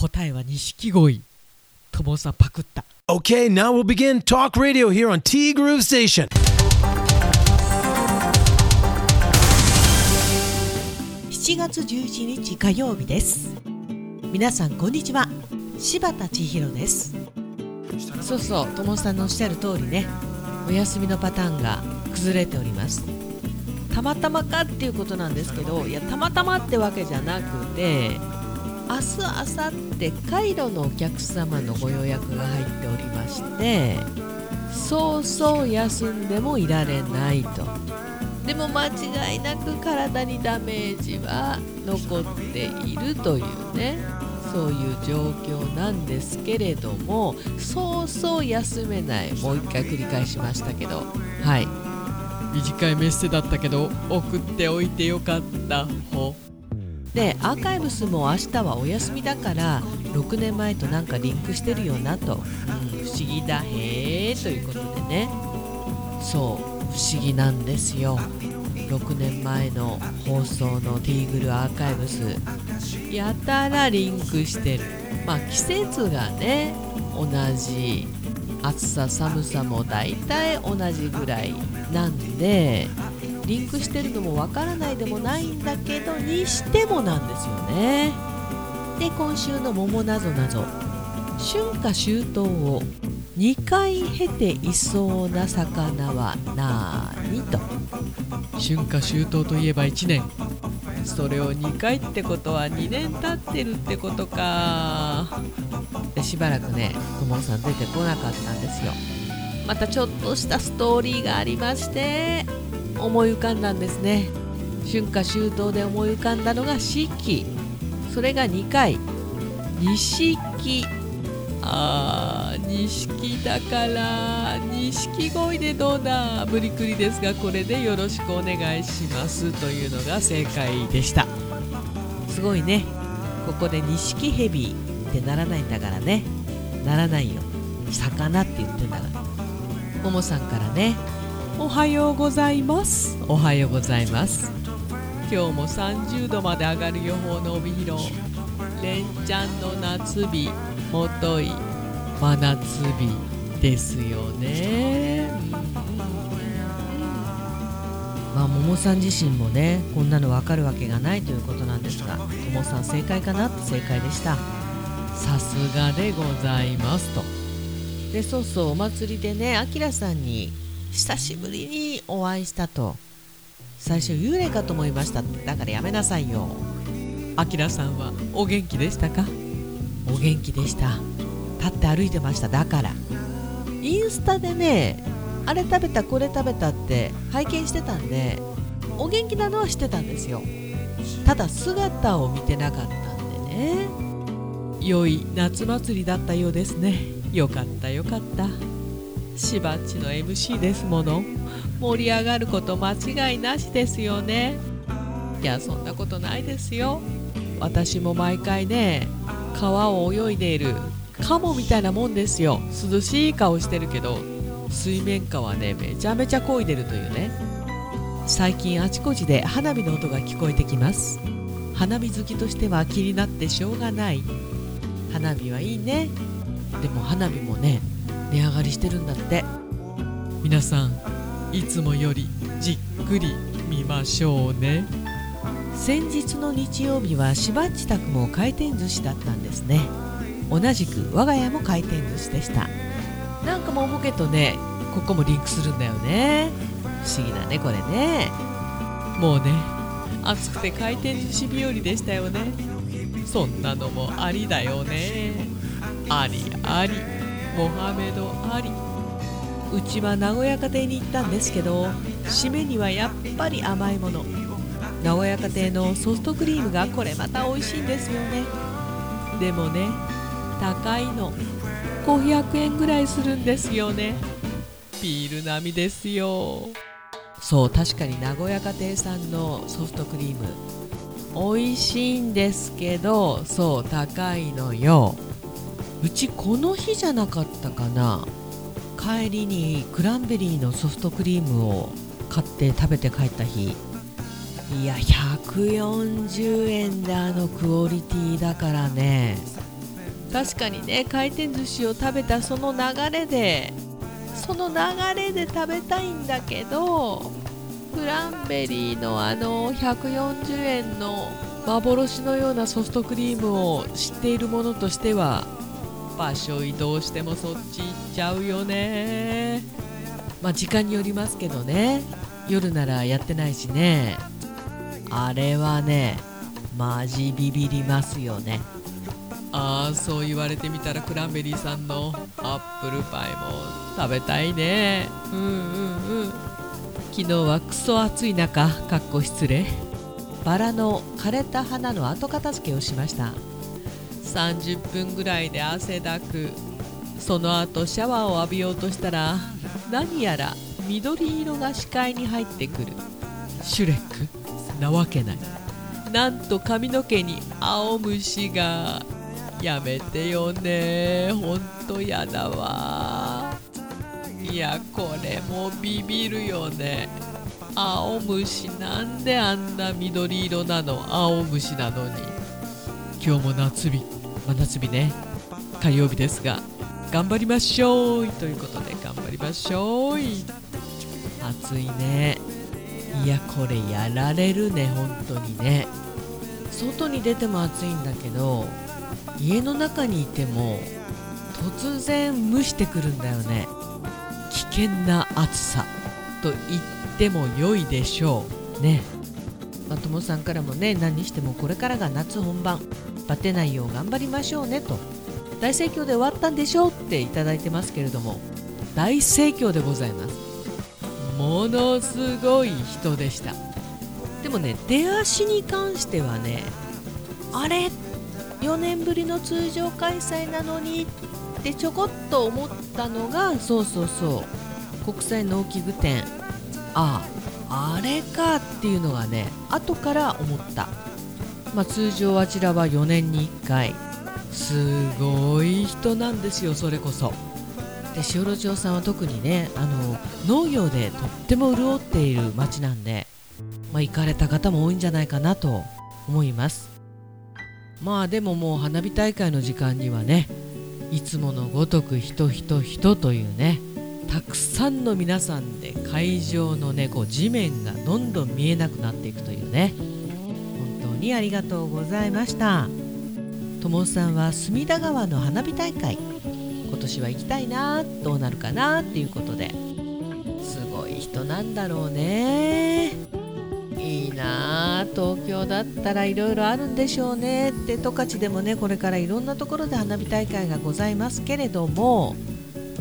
答えは錦鯉。ともさんパクった。Okay, now we'll begin talk radio here on T Groove Station. 7月11日火曜日です。皆さんこんにちは。柴田千尋です。そうそうともさんのおっしゃる通りね。お休みのパターンが崩れております。たまたまかっていうことなんですけどいやたまたまってわけじゃなくて明日明後日カイロのお客様のご予約が入っておりましてそうそう休んでもいられないと。でも間違いなく体にダメージは残っているというねそういう状況なんですけれどもそうそう休めない。もう一回繰り返しましたけど。はい。短いメッセだったけど送っておいてよかった。ほでアーカイブスも明日はお休みだから6年前となんかリンクしてるよなと、うん、不思議だへーということでね。そう不思議なんですよ。6年前の放送のティーグルアーカイブス。やたらリンクしてる。まあ季節がね同じ暑さ寒さも大体同じぐらいなんでリンクしてるのもわからないでもないんだけどにしてもなんですよね。で今週の「桃なぞなぞ」春夏秋冬を2回経ていそうな魚は何と。春夏秋冬といえば1年。それを2回ってことは2年経ってるってことか。でしばらくねくもさん出てこなかったんですよ。またちょっとしたストーリーがありまして思い浮かんだんですね。春夏秋冬で思い浮かんだのが四季。それが2回。錦あー錦だから錦鯉でどうだ。無理くりですがこれでよろしくお願いします。というのが正解でした。すごいね。ここで錦蛇ってならないんだからね。ならないよ。魚って言ってんだから。ももさんからね。おはようございます。おはようございます。今日も30度まで上がる予報の帯広。連チャンの夏日もとい真夏日ですよね、まあ桃さん自身もねこんなの分かるわけがないということなんですがともさん正解かな？って正解でした。さすがでございますと。でそうそうお祭りでねあきらさんに久しぶりにお会いしたと。最初幽霊かと思いました。だからやめなさいよ。あきらさんはお元気でしたか？お元気でした。立って歩いてました。だから。インスタでねあれ食べたこれ食べたって拝見してたんでお元気なのはしてたんですよ。ただ姿を見てなかったんでね。良い夏祭りだったようですね。よかったよかったしばっちの MC ですもの。盛り上がること間違いなしですよね。いやそんなことないですよ。私も毎回ね川を泳いでいるカモみたいなもんですよ。涼しい顔してるけど水面下はねめちゃめちゃ漕いでるというね。最近あちこちで花火の音が聞こえてきます。花火好きとしては気になってしょうがない。花火はいいね。でも花火もね値上がりしてるんだって。皆さんいつもよりじっくり見ましょうね。先日の日曜日はしばっち宅も回転寿司だったんですね。同じく我が家も回転寿司でした。なんかもうボケとねここもリンクするんだよね。不思議だねこれね。もうね暑くて回転寿司日和でしたよね。そんなのもありだよね。ありあり。モハメドあり。うちは名古屋家庭に行ったんですけど締めにはやっぱり甘いもの。名古屋家庭のソフトクリームがこれまた美味しいんですよね。でもね高いの。500円ぐらいするんですよね。ビール並みですよ。そう確かに名古屋家庭産のソフトクリーム美味しいんですけどそう高いのよ。うちこの日じゃなかったかな。帰りにクランベリーのソフトクリームを買って食べて帰った日。いや140円であのクオリティだからね。確かにね回転寿司を食べたその流れでその流れで食べたいんだけどクランベリーのあの140円の幻のようなソフトクリームを知っているものとしては場所移動してもそっち行っちゃうよね。まあ時間によりますけどね。夜ならやってないしね。あれはねマジビビりますよね。ああそう言われてみたらクランベリーさんのアップルパイも食べたいね。うんうんうん。昨日はクソ暑い中かっこ失礼。バラの枯れた花の後片付けをしました30分ぐらいで汗だく。その後シャワーを浴びようとしたら何やら緑色が視界に入ってくる。シュレック。なわけない。なんと髪の毛に青虫が。やめてよね。ほんとやだわ。いやこれもビビるよね。青虫なんであんな緑色なの？青虫なのに。今日も夏日。真夏日ね。火曜日ですが頑張りましょう。ということで頑張りましょう。暑いね。いやこれやられるね。本当にね。外に出ても暑いんだけど家の中にいても突然蒸してくるんだよね。危険な暑さと言っても良いでしょう。ね。まともさんからもね何にしてもこれからが夏本番。バテないよう頑張りましょうねと。大盛況で終わったんでしょうっていただいてますけれども。大盛況でございます。ものすごい人でした。でもね出足に関してはねあれ？4年ぶりの通常開催なのに？ってちょこっと思ったのがそうそうそう。国際農機具店ああ。あれかっていうのがね後から思った。まあ、通常あちらは4年に1回。すごい人なんですよそれこそ。で塩路町さんは特にねあの農業でとっても潤っている町なんで、まあ、行かれた方も多いんじゃないかなと思います。まあでももう花火大会の時間にはねいつものごとく人人人というねたくさんの皆さんで会場のねこう地面がどんどん見えなくなっていくというね。本当にありがとうございました。友さんは隅田川の花火大会。今年は行きたいなどうなるかなっていうことで。すごい人なんだろうね。いいな東京だったらいろいろあるんでしょうねって十勝でもねこれからいろんなところで花火大会がございますけれども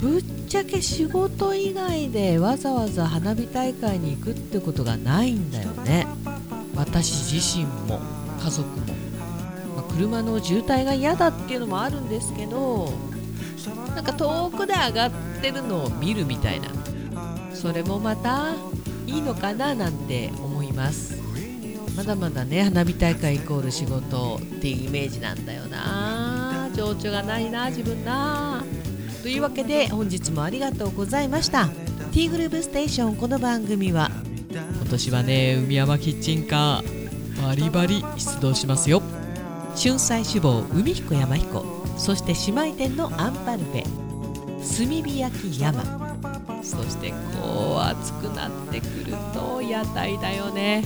ぶっちゃけ仕事以外でわざわざ花火大会に行くってことがないんだよね。私自身も家族も、まあ、車の渋滞が嫌だっていうのもあるんですけどなんか遠くで上がってるのを見るみたいな。それもまたいいのかななんて思います。まだまだね花火大会イコール仕事っていうイメージなんだよな。情緒がないな自分な。というわけで本日もありがとうございました。T グループステーションこの番組は今年はね海山キッチンカーバリバリ出動しますよ。春菜志望海彦山彦そして姉妹店のアンパルフェ炭火焼き山。そしてこう暑くなってくると屋台だよね。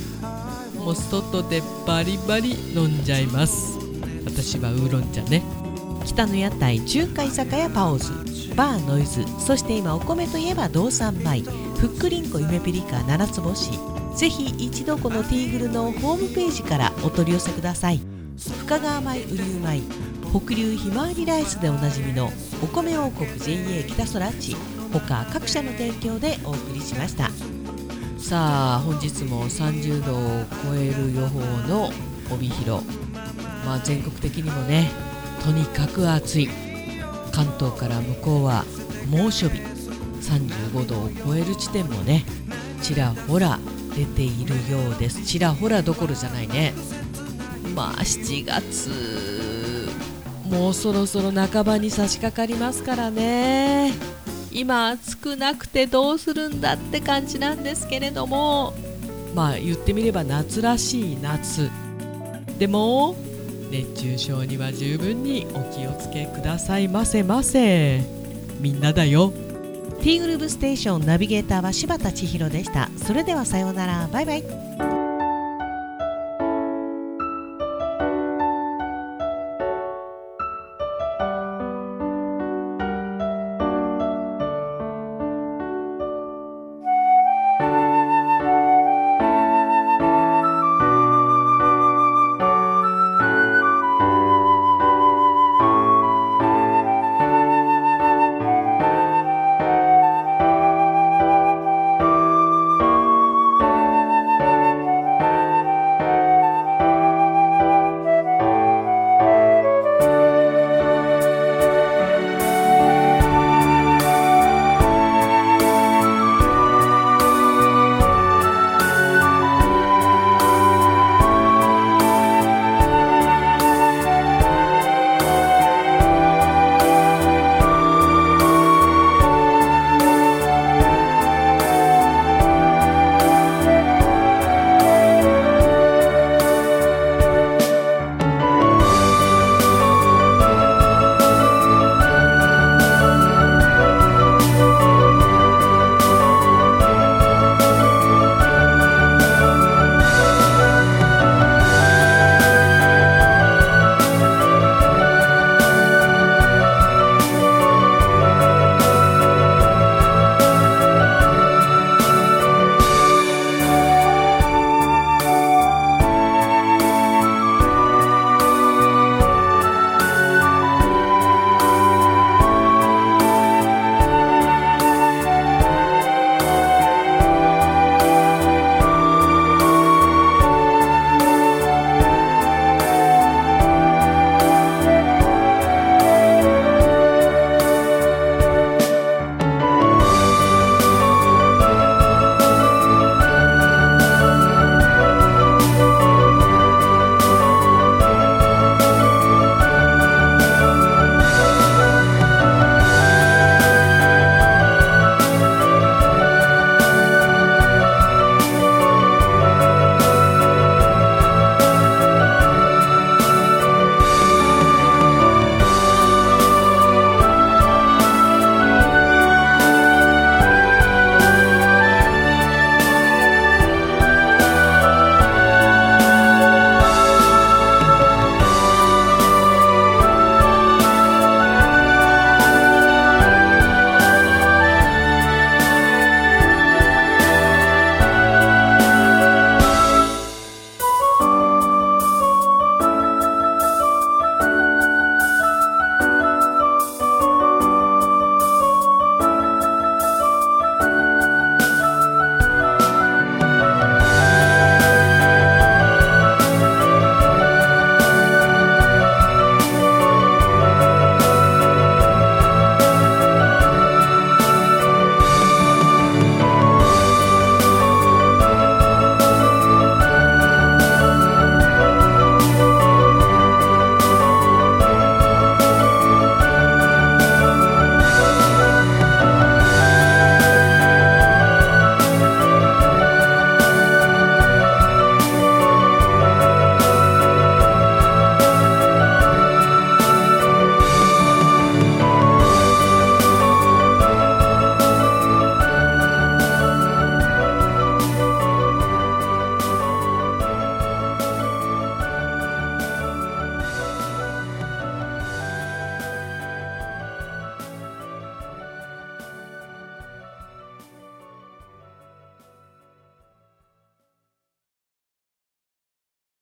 もう外でバリバリ飲んじゃいます。私はウーロン茶ね北の屋台中華居酒屋パオズバーノイズそして今お米といえば道産米ふっくりんこ夢ピリカ七つ星。ぜひ一度このティーグルのホームページからお取り寄せください。深川米雨竜米北流ひまわりライスでおなじみのお米王国 JA 北空地他各社の提供でお送りしました。さあ本日も30度を超える予報の帯広。まあ全国的にもねとにかく暑い。関東から向こうは猛暑日。35度を超える地点もねちらほら出ているようです。ちらほらどころじゃないね。まあ7月もうそろそろ半ばに差し掛かりますからね。今暑くなくてどうするんだって感じなんですけれども。まあ言ってみれば夏らしい夏。でも熱中症には十分にお気をつけくださいませ。ませ。みんなだよ。ティーグループステーションナビゲーターは柴田千尋でした。それではさようなら。バイバイ。